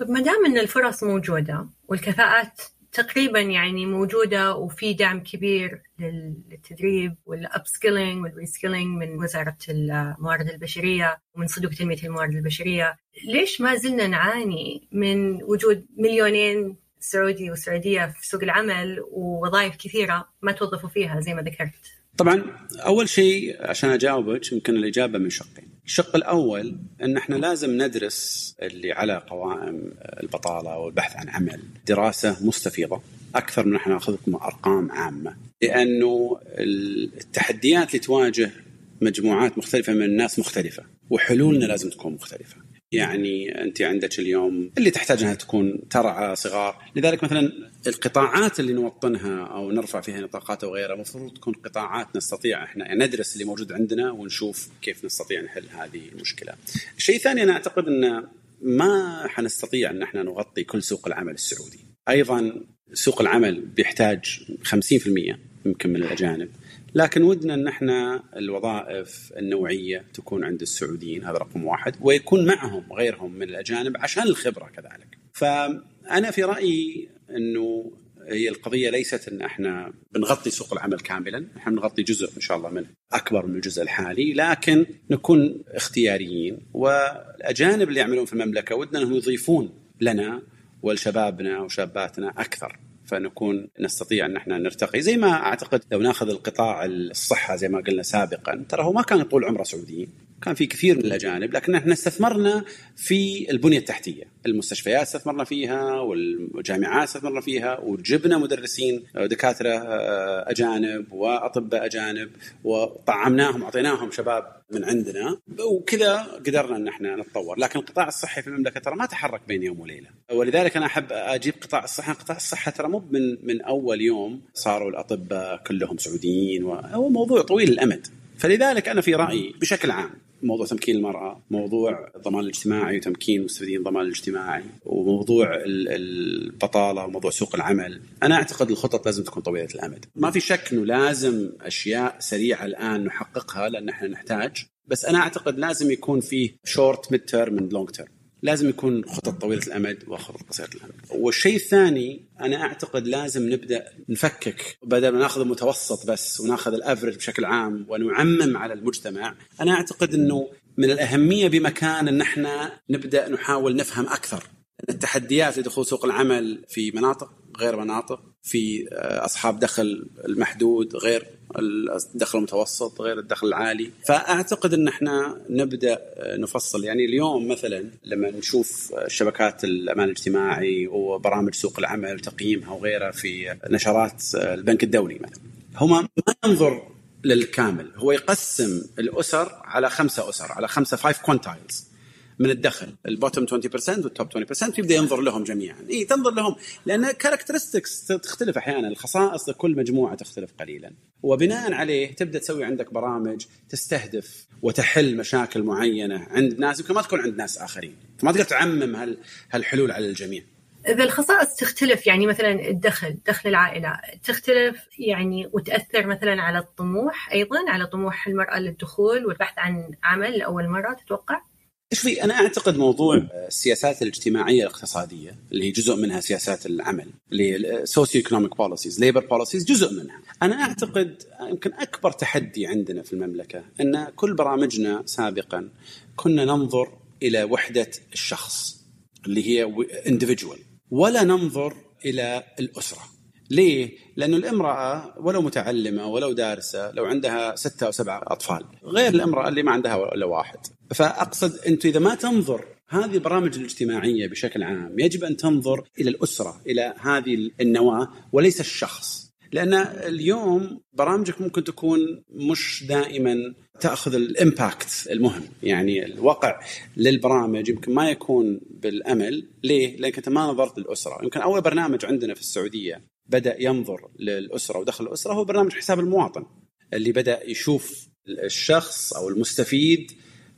طيب ما دام إن الفرص موجودة والكفاءات تقريبا يعني موجودة وفي دعم كبير للتدريب وال upskilling وال reskilling من وزارة الموارد البشرية ومن صندوق تنمية الموارد البشرية ليش ما زلنا نعاني من وجود مليونين سعودي وسعودية في سوق العمل ووظائف كثيرة ما توظفوا فيها زي ما ذكرت طبعا أول شيء عشان أجاوبك يمكن الإجابة من شقين. الشق الأول أن إحنا لازم ندرس اللي على قوائم البطالة والبحث عن عمل دراسة مستفيضة أكثر من إحنا نأخذكم أرقام عامة لأنه التحديات اللي تواجه مجموعات مختلفة من الناس مختلفة وحلولنا لازم تكون مختلفة. يعني أنت عندك اليوم اللي تحتاج انها تكون ترعى صغار، لذلك مثلا القطاعات اللي نوطنها أو نرفع فيها نطاقات أو غيرها المفروض تكون قطاعات نستطيع إحنا يعني ندرس اللي موجود عندنا ونشوف كيف نستطيع نحل هذه المشكلة. الشيء الثاني أنا أعتقد إن ما حنستطيع إن إحنا نغطي كل سوق العمل السعودي. أيضا سوق العمل بيحتاج 50% يمكن من الأجانب لكن ودنا أن إحنا الوظائف النوعية تكون عند السعوديين هذا رقم واحد ويكون معهم غيرهم من الأجانب عشان الخبرة كذلك. فأنا في رأيي إنه هي القضية ليست إن إحنا بنغطي سوق العمل كاملا، إحنا بنغطي جزء إن شاء الله منه أكبر من الجزء الحالي، لكن نكون اختياريين والأجانب اللي يعملون في المملكة ودنا إنهم يضيفون لنا ولشبابنا وشاباتنا أكثر. فنكون نستطيع أن إحنا نرتقي. زي ما أعتقد لو ناخذ القطاع الصحة زي ما قلنا سابقا ترى هو ما كان طول عمره سعوديين. كان في كثير من الأجانب لكن إحنا استثمرنا في البنية التحتية. المستشفيات استثمرنا فيها والجامعات استثمرنا فيها وجبنا مدرسين دكاترة آه، أجانب وأطباء أجانب وطعمناهم أعطيناهم شباب من عندنا وكذا قدرنا إن إحنا نتطور. لكن القطاع الصحي في المملكة ترى ما تحرك بين يوم وليلة. ولذلك أنا أحب أجيب قطاع الصحة قطاع الصحة ترى مو من من أول يوم صاروا الأطباء كلهم سعوديين وهو موضوع طويل الامد فلذلك أنا في رأيي بشكل عام موضوع تمكين المرأة موضوع الضمان الاجتماعي وتمكين مستفيدين الضمان الاجتماعي وموضوع البطالة وموضوع سوق العمل. أنا أعتقد الخطط لازم تكون طويلة الأمد ما في شك أنه لازم أشياء سريعة الآن نحققها لأن إحنا نحتاج بس أنا أعتقد لازم يكون فيه short mid term long term لازم يكون خطط طويلة الأمد وخطط قصيرة الأمد. والشيء الثاني أنا أعتقد لازم نبدأ نفكك بدل ما ناخذ المتوسط بس وناخذ الافرج بشكل عام ونعمم على المجتمع، أنا أعتقد إنه من الأهمية بمكان إن إحنا نبدأ نحاول نفهم أكثر التحديات لدخول سوق العمل في مناطق غير مناطق في آه، أصحاب دخل المحدود غير الدخل المتوسط غير الدخل العالي. فأعتقد إن إحنا نبدأ آه، نفصل. يعني اليوم مثلا لما نشوف شبكات الأمان الاجتماعي وبرامج سوق العمل وتقييمها وغيرها في نشرات آه، البنك الدولي مثلا هما ما ينظر للكامل. هو يقسم الأسر على خمسة أسر على خمسة five quintiles من الدخل ال bottom 20% وال top 20% يبدا ينظر لهم جميعا. إي تنظر لهم لأن characteristics تختلف أحيانا الخصائص لكل مجموعة تختلف قليلا. وبناء عليه تبدأ تسوي عندك برامج تستهدف وتحل مشاكل معينة عند ناس يمكن ما تكون عند ناس آخرين. فما تقدر تعمم هالحلول على الجميع. إذا الخصائص تختلف يعني مثلا الدخل دخل العائلة تختلف يعني وتأثر مثلا على الطموح أيضا على طموح المرأة للدخول والبحث عن عمل لأول مرة تتوقع؟ إيش في؟ أنا أعتقد موضوع السياسات الاجتماعية الاقتصادية اللي هي جزء منها سياسات العمل اللي هي socio economic policies labor policies جزء منها. أنا أعتقد يمكن أكبر تحدي عندنا في المملكة أن كل برامجنا سابقا كنا ننظر إلى وحدة الشخص اللي هي individual ولا ننظر إلى الأسرة. ليه؟ لأنه الامرأة ولو متعلمة ولو دارسة لو عندها ستة أو سبعة أطفال غير الامرأة اللي ما عندها إلا واحد. فأقصد أنت إذا ما تنظر هذه البرامج الاجتماعية بشكل عام يجب أن تنظر إلى الأسرة إلى هذه النواة وليس الشخص. لأن اليوم برامجك ممكن تكون مش دائما تأخذ الإمباكت المهم. يعني الوقع للبرامج يمكن ما يكون بالأمل. ليه؟ لأنك أنت ما نظرت للأسرة. يمكن أول برنامج عندنا في السعودية بدأ ينظر للأسرة ودخل الأسرة هو برنامج حساب المواطن اللي بدأ يشوف الشخص أو المستفيد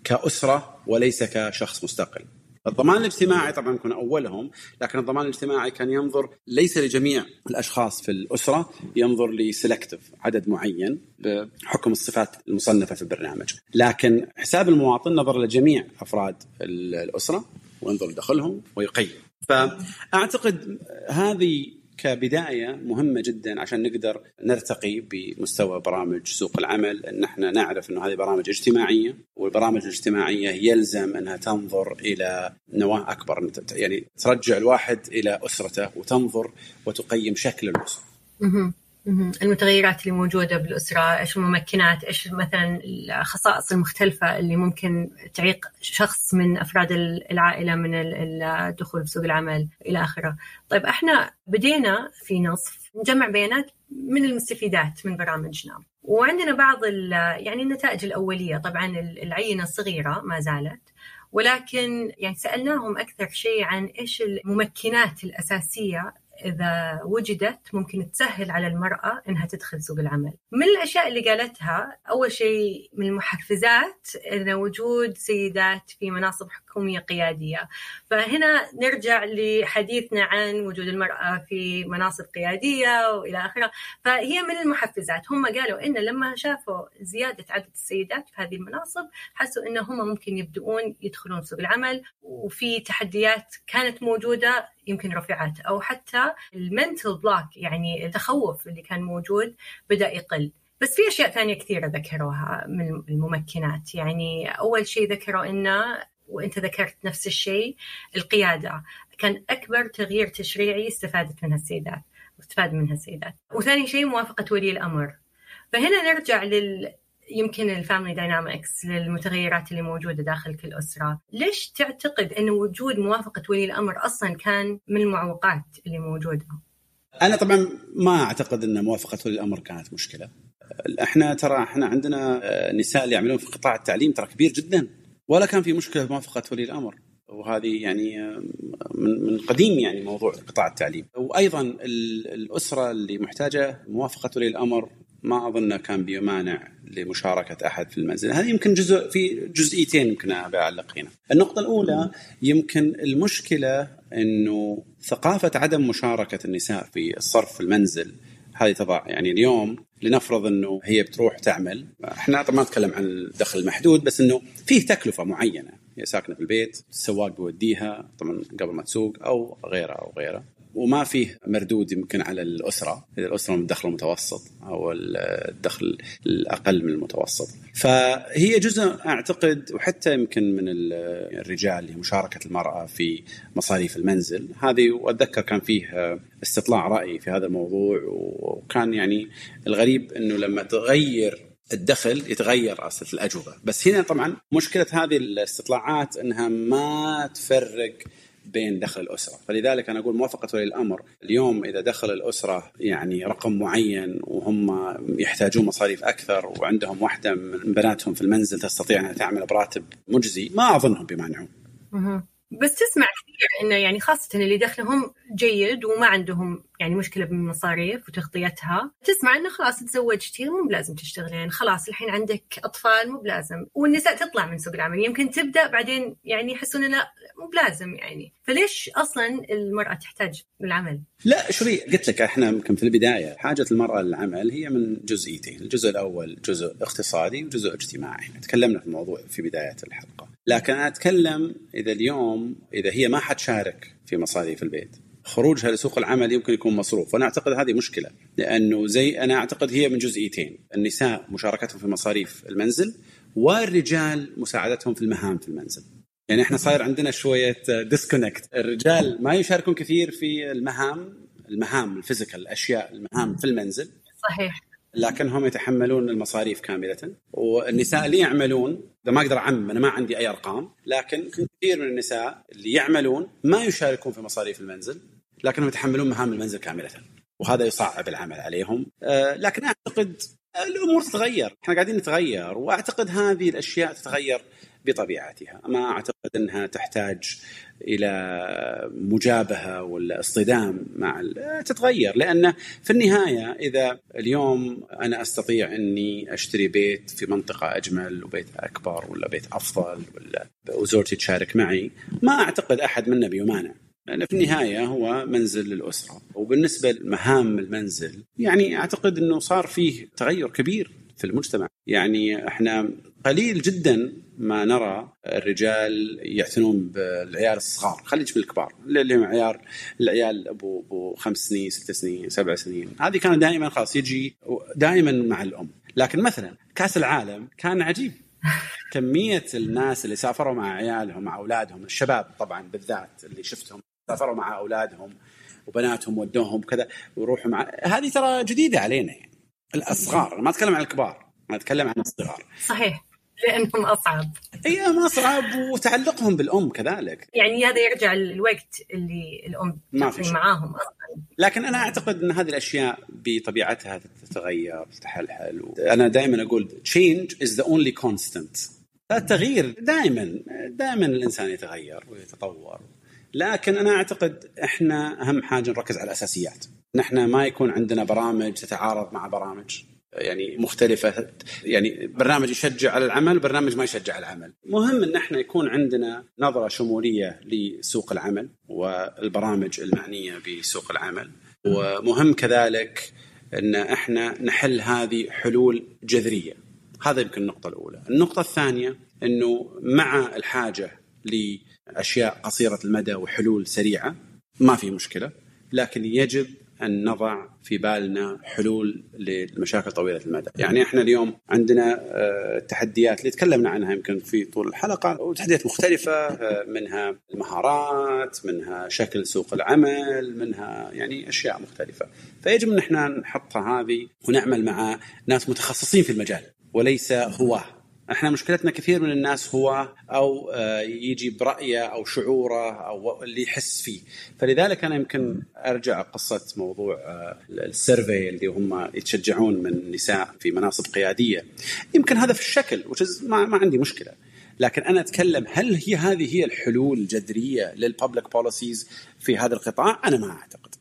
كأسرة وليس كشخص مستقل. الضمان الاجتماعي طبعا يكون أولهم لكن الضمان الاجتماعي كان ينظر ليس لجميع الأشخاص في الأسرة ينظر لسلكتيف عدد معين بحكم الصفات المصنفة في البرنامج لكن حساب المواطن نظر لجميع أفراد الأسرة وينظر لدخلهم ويقيم فأعتقد هذه كبداية مهمة جدا عشان نقدر نرتقي بمستوى برامج سوق العمل. إن إحنا نعرف إنه هذه برامج اجتماعية والبرامج الاجتماعية يلزم إنها تنظر إلى نواة أكبر. يعني ترجع الواحد إلى أسرته وتنظر وتقيم شكل الأسرة. المتغيرات اللي موجودة بالأسرة إيش الممكنات إيش مثلا الخصائص المختلفة اللي ممكن تعيق شخص من أفراد العائلة من الدخول في سوق العمل إلى آخره. طيب إحنا بدينا في نصف نجمع بيانات من المستفيدات من برامجنا. وعندنا بعض يعني النتائج الأولية. طبعا العينة صغيرة ما زالت. ولكن يعني سألناهم أكثر شيء عن إيش الممكنات الأساسية إذا وجدت ممكن تسهل على المرأة إنها تدخل سوق العمل. من الأشياء اللي قالتها أول شيء من المحفزات إن وجود سيدات في مناصب حكومية قيادية. فهنا نرجع لحديثنا عن وجود المرأة في مناصب قيادية وإلى آخره. فهي من المحفزات. هم قالوا إن لما شافوا زيادة عدد السيدات في هذه المناصب حسوا إن هم ممكن يبدؤون يدخلون سوق العمل وفي تحديات كانت موجودة يمكن رفعت أو حتى المنتل بلوك يعني التخوف اللي كان موجود بدأ يقل. بس في أشياء ثانية كثيرة ذكروها من الممكنات. يعني أول شيء ذكروا إنه وإنت ذكرت نفس الشيء. القيادة كان أكبر تغيير تشريعي استفادت منها السيدات واستفاد منها السيدات. وثاني شيء موافقة ولي الأمر. فهنا نرجع لل يمكن ال family dynamics للمتغيرات اللي موجودة داخل كل أسرة. ليش تعتقد أن وجود موافقة ولي الأمر أصلا كان من المعوقات اللي موجودة؟ أنا طبعا ما أعتقد أن موافقة ولي الأمر كانت مشكلة. إحنا ترى إحنا عندنا آه، نساء اللي يعملون في قطاع التعليم ترى كبير جدا. ولا كان في مشكلة موافقه ولي الأمر. وهذه يعني من من قديم يعني موضوع قطاع التعليم. وأيضا الأسرة اللي محتاجة موافقة ولي الأمر ما اظن كان بمانع لمشاركة أحد في المنزل، هذه يمكن جزء في جزئيتين يمكن اعلق هنا. النقطة الأولى يمكن المشكلة إنه ثقافة عدم مشاركة النساء في الصرف في المنزل هذه تضع يعني اليوم لنفرض إنه هي بتروح تعمل. إحنا طبعا ما نتكلم عن الدخل المحدود بس إنه فيه تكلفة معينة. هي ساكنة في البيت السواق بيوديها طبعا قبل ما تسوق أو غيره أو غيره وما فيه مردود يمكن على الأسرة. اذا الأسرة من الدخل المتوسط أو الدخل الأقل من المتوسط. فهي جزء أعتقد وحتى يمكن من الرجال لمشاركه المرأة في مصاريف المنزل. هذه وأتذكر كان فيه استطلاع رأي في هذا الموضوع وكان يعني الغريب إنه لما تغير الدخل يتغير أصلا الأجوبة. بس هنا طبعا مشكلة هذه الاستطلاعات إنها ما تفرق بين دخل الأسرة، فلذلك أنا أقول موافقة ولي الامر اليوم إذا دخل الأسرة يعني رقم معين وهم يحتاجون مصاريف أكثر وعندهم واحدة من بناتهم في المنزل تستطيع انها تعمل براتب مجزي، ما أظنهم بيمانعون. بس تسمع كثير إنه يعني خاصة اللي دخلهم جيد وما عندهم يعني مشكلة بالمصاريف وتغطيتها. تسمع إنه خلاص تزوجتي مو بلازم تشتغلين. يعني خلاص الحين عندك أطفال مو بلازم. والنساء تطلع من سوق العمل. يمكن تبدأ بعدين يعني يحسون إنه مو بلازم يعني. فليش أصلا المرأة تحتاج العمل؟ لا شوفي قلت لك إحنا يمكن في البداية حاجة المرأة للعمل هي من جزئيتين. الجزء الأول جزء اقتصادي وجزء اجتماعي. تكلمنا في الموضوع في بداية الحلقة. لكن أنا أتكلم إذا اليوم إذا هي ما حتشارك في مصاريف البيت. خروجها لسوق العمل يمكن يكون مصروف وأنا أعتقد هذه مشكلة لأنه زي أنا أعتقد هي من جزئيتين النساء مشاركتهم في مصاريف المنزل والرجال مساعدتهم في المهام في المنزل. يعني إحنا صاير عندنا شوية disconnect الرجال ما يشاركون كثير في المهام المهام ال physical الأشياء المهام في المنزل. صحيح. لكنهم يتحملون المصاريف كاملة. والنساء اللي يعملون إذا ما أقدر أعمم أنا ما عندي أي أرقام لكن كثير من النساء اللي يعملون ما يشاركون في مصاريف المنزل لكنهم يتحملون مهام المنزل كاملة. وهذا يصعب العمل عليهم. آه، لكن أعتقد الأمور تتغير. إحنا قاعدين نتغير وأعتقد هذه الأشياء تتغير. بطبيعتها. ما أعتقد أنها تحتاج إلى مجابهة ولا اصطدام مع تتغير لأن في النهاية إذا اليوم أنا أستطيع أني أشتري بيت في منطقة أجمل وبيت أكبر ولا بيت أفضل ولا وزوجتي تشارك معي ما أعتقد أحد منا بيمانع. لأن في النهاية هو منزل للأسرة. وبالنسبة لمهام المنزل يعني أعتقد أنه صار فيه تغير كبير. في المجتمع. يعني إحنا قليل جدا ما نرى الرجال يعتنون بالعيال الصغار. خلينا نجيب الكبار. اللي هم عيال العيال أبو أبو خمس سنين ست سنين سبع سنين. هذه كان دائما خلاص يجي دائما مع الأم. لكن مثلا كأس العالم كان عجيب. كمية الناس اللي سافروا مع عيالهم مع أولادهم الشباب طبعا بالذات اللي شفتهم سافروا مع أولادهم وبناتهم ودوهم كذا ويروحوا مع هذه ترى جديدة علينا يعني. الصغار ما أتكلم عن الكبار أنا أتكلم عن الصغار. صحيح. لأنهم أصعب. إي ما أصعب وتعلقهم بالأم كذلك. يعني هذا يرجع الوقت اللي الأم ما في معاهم أصلا. لكن أنا أعتقد إن هذه الأشياء بطبيعتها تتغير تتحلحل. أنا دائما أقول change is the only constant. التغيير دائما دائما الإنسان يتغير ويتطور. لكن أنا أعتقد إحنا أهم حاجة نركز على الأساسيات. نحن ما يكون عندنا برامج تتعارض مع برامج يعني مختلفة. يعني برنامج يشجع على العمل برنامج ما يشجع على العمل. مهم إن إحنا يكون عندنا نظرة شمولية لسوق العمل والبرامج المعنية بسوق العمل. ومهم كذلك إن إحنا نحل هذه حلول جذرية. هذا يمكن النقطة الأولى. النقطة الثانية إنه مع الحاجة لأشياء قصيرة المدى وحلول سريعة ما في مشكلة لكن يجب أن نضع في بالنا حلول للمشاكل طويلة المدى، يعني إحنا اليوم عندنا آه، تحديات اللي تكلمنا عنها يمكن في طول الحلقة وتحديات مختلفة آه، منها المهارات، منها شكل سوق العمل، منها يعني أشياء مختلفة، فيجب أن إحنا نحطها هذه ونعمل مع ناس متخصصين في المجال وليس هواه إحنا مشكلتنا كثير من الناس هو أو آه، يجي برأيه أو شعوره أو اللي يحس فيه. فلذلك أنا يمكن أرجع قصة موضوع آه، ال survey اللي هم يتشجعون من نساء في مناصب قيادية. يمكن هذا في الشكل ما, ما عندي مشكلة. لكن أنا أتكلم هل هي هذه هي الحلول الجذرية لل public policies في هذا القطاع؟ أنا ما أعتقد.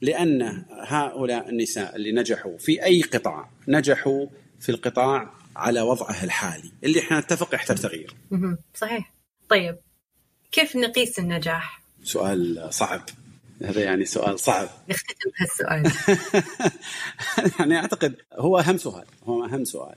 لأن هؤلاء النساء اللي نجحوا في أي قطاع نجحوا في القطاع على وضعه الحالي اللي إحنا نتفق يحتاج تغيير. صحيح. طيب كيف نقيس النجاح؟ سؤال صعب. هذا يعني سؤال صعب. (laughs) نختتم بهالسؤال. (laughs) يعني أعتقد هو أهم سؤال هو أهم سؤال.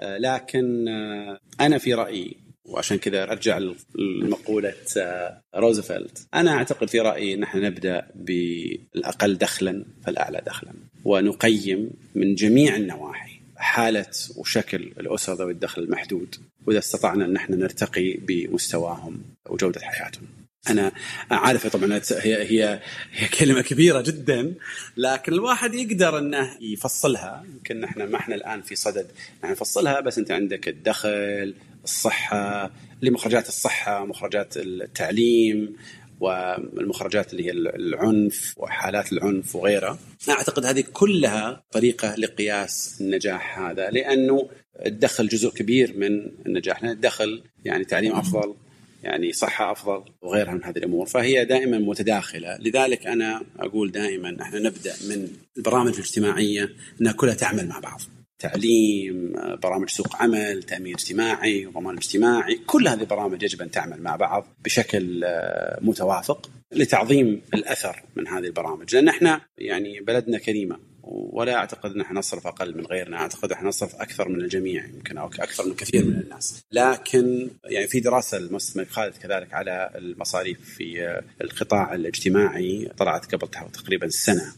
آه، لكن آه، أنا في رأيي وعشان كذا أرجع لمقولة آه، روزفلت. أنا أعتقد في رأيي إن إحنا نبدأ بالأقل دخلا فالأعلى دخلا. ونقيم من جميع النواحي. حالة وشكل الأسر ذوي الدخل المحدود وإذا استطعنا أن إحنا نرتقي بمستواهم وجودة حياتهم. أنا عارفه طبعا هي هي هي كلمة كبيرة جدا لكن الواحد يقدر أنه يفصلها يمكن إحنا ما إحنا الآن في صدد نحن نفصلها بس أنت عندك الدخل الصحة لمخرجات الصحة مخرجات التعليم والمخرجات اللي هي العنف وحالات العنف وغيرها. أعتقد هذه كلها طريقة لقياس النجاح هذا لأنه الدخل جزء كبير من النجاح لأن الدخل يعني تعليم أفضل يعني صحة أفضل وغيرها من هذه الأمور. فهي دائما متداخلة. لذلك أنا أقول دائما إحنا نبدأ من البرامج الاجتماعية إنها كلها تعمل مع بعض. تعليم برامج سوق عمل تأمين اجتماعي وضمان اجتماعي كل هذه البرامج يجب أن تعمل مع بعض بشكل آه، متوافق لتعظيم الأثر من هذه البرامج. لأن إحنا يعني بلدنا كريمة ولا أعتقد إن إحنا نصرف أقل من غيرنا، أعتقد إحنا نصرف أكثر من الجميع يمكن أو أكثر من كثير من الناس، لكن يعني في دراسة المستثمر خالد كذلك على المصاريف في آه، القطاع الاجتماعي طلعت قبل تقريبا سنة،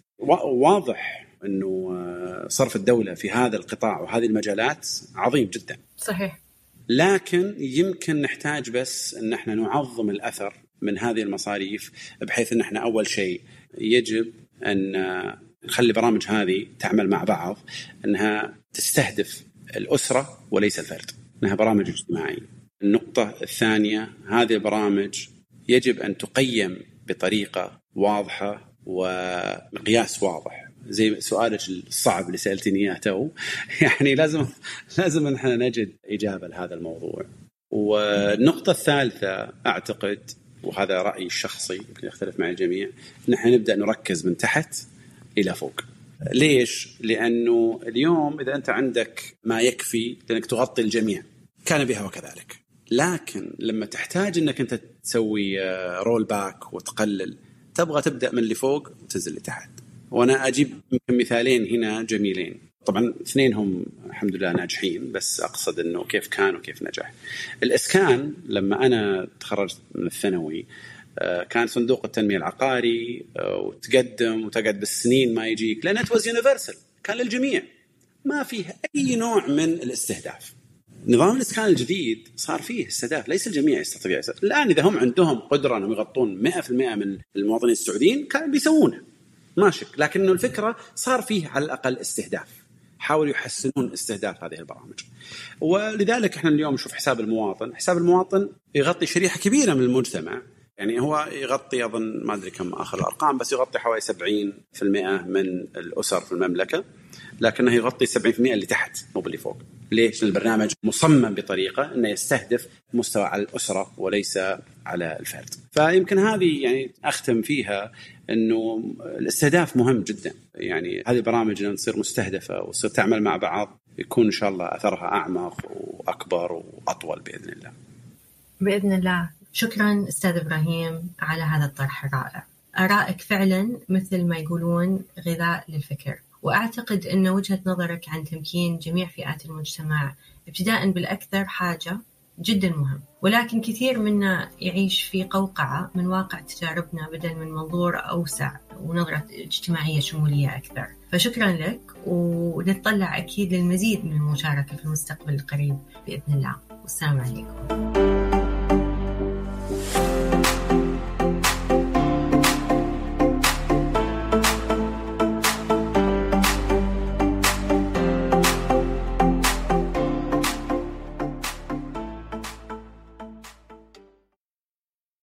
واضح إنه آه، صرف الدولة في هذا القطاع وهذه المجالات عظيم جدا. صحيح. لكن يمكن نحتاج بس إن إحنا نعظم الأثر من هذه المصاريف بحيث إن إحنا أول شيء يجب إن آه، نخلي البرامج هذه تعمل مع بعض إنها تستهدف الأسرة وليس الفرد، إنها برامج اجتماعية. النقطة الثانية هذه البرامج يجب أن تقيم بطريقة واضحة ومقياس واضح زي سؤالك الصعب اللي سألتني إياه تو (laughs) يعني لازم لازم إحنا نجد إجابة لهذا الموضوع. والنقطة الثالثة أعتقد وهذا رأيي الشخصي يمكن يختلف مع الجميع إن إحنا نبدأ نركز من تحت إلى فوق. ليش؟ لأنه اليوم إذا أنت عندك ما يكفي لأنك تغطي الجميع كان بها وكذلك. لكن لما تحتاج إنك أنت تسوي roll back وتقلل تبغى تبدأ من اللي فوق وتنزل لتحت. وأنا أجيب يمكن مثالين هنا جميلين طبعا اثنينهم الحمد لله ناجحين بس أقصد إنه كيف كان وكيف نجح. الإسكان لما أنا تخرجت من الثانوي آه، كان صندوق التنمية العقاري آه، وتقدم وتقعد بالسنين ما يجيك لأن it's universal كان للجميع ما فيه أي نوع من الاستهداف. نظام الإسكان الجديد صار فيه استهداف ليس الجميع يستطيع. الآن إذا هم عندهم قدرة إنهم يغطون 100% من المواطنين السعوديين كانوا بيسوونه ما شك لكن الفكرة صار فيه على الأقل استهداف. حاولوا يحسنون استهداف هذه البرامج. ولذلك إحنا اليوم نشوف حساب المواطن. حساب المواطن يغطي شريحة كبيرة من المجتمع. يعني هو يغطي أظن ما أدري كم آخر الأرقام بس يغطي حوالي 70% من الأسر في المملكة. لكنه يغطي 70% اللي تحت مو باللي فوق. ليش؟ البرنامج مصمم بطريقة إنه يستهدف مستوى على الأسرة وليس على الفرد. فيمكن هذه يعني أختم فيها إنه الاستهداف مهم جدا، يعني هذه البرامج لما تصير مستهدفة وتصير تعمل مع بعض يكون إن شاء الله أثرها أعمق وأكبر وأطول بإذن الله. بإذن الله شكرا أستاذ إبراهيم على هذا الطرح الرائع أرائك فعلا مثل ما يقولون غذاء للفكر وأعتقد إن وجهة نظرك عن تمكين جميع فئات المجتمع ابتداء بالأكثر حاجة جدا مهم. ولكن كثير منا يعيش في قوقعة من واقع تجاربنا بدل من منظور أوسع ونظرة اجتماعية شمولية أكثر. فشكرا لك ونتطلع أكيد للمزيد من المشاركة في المستقبل القريب بإذن الله. والسلام عليكم.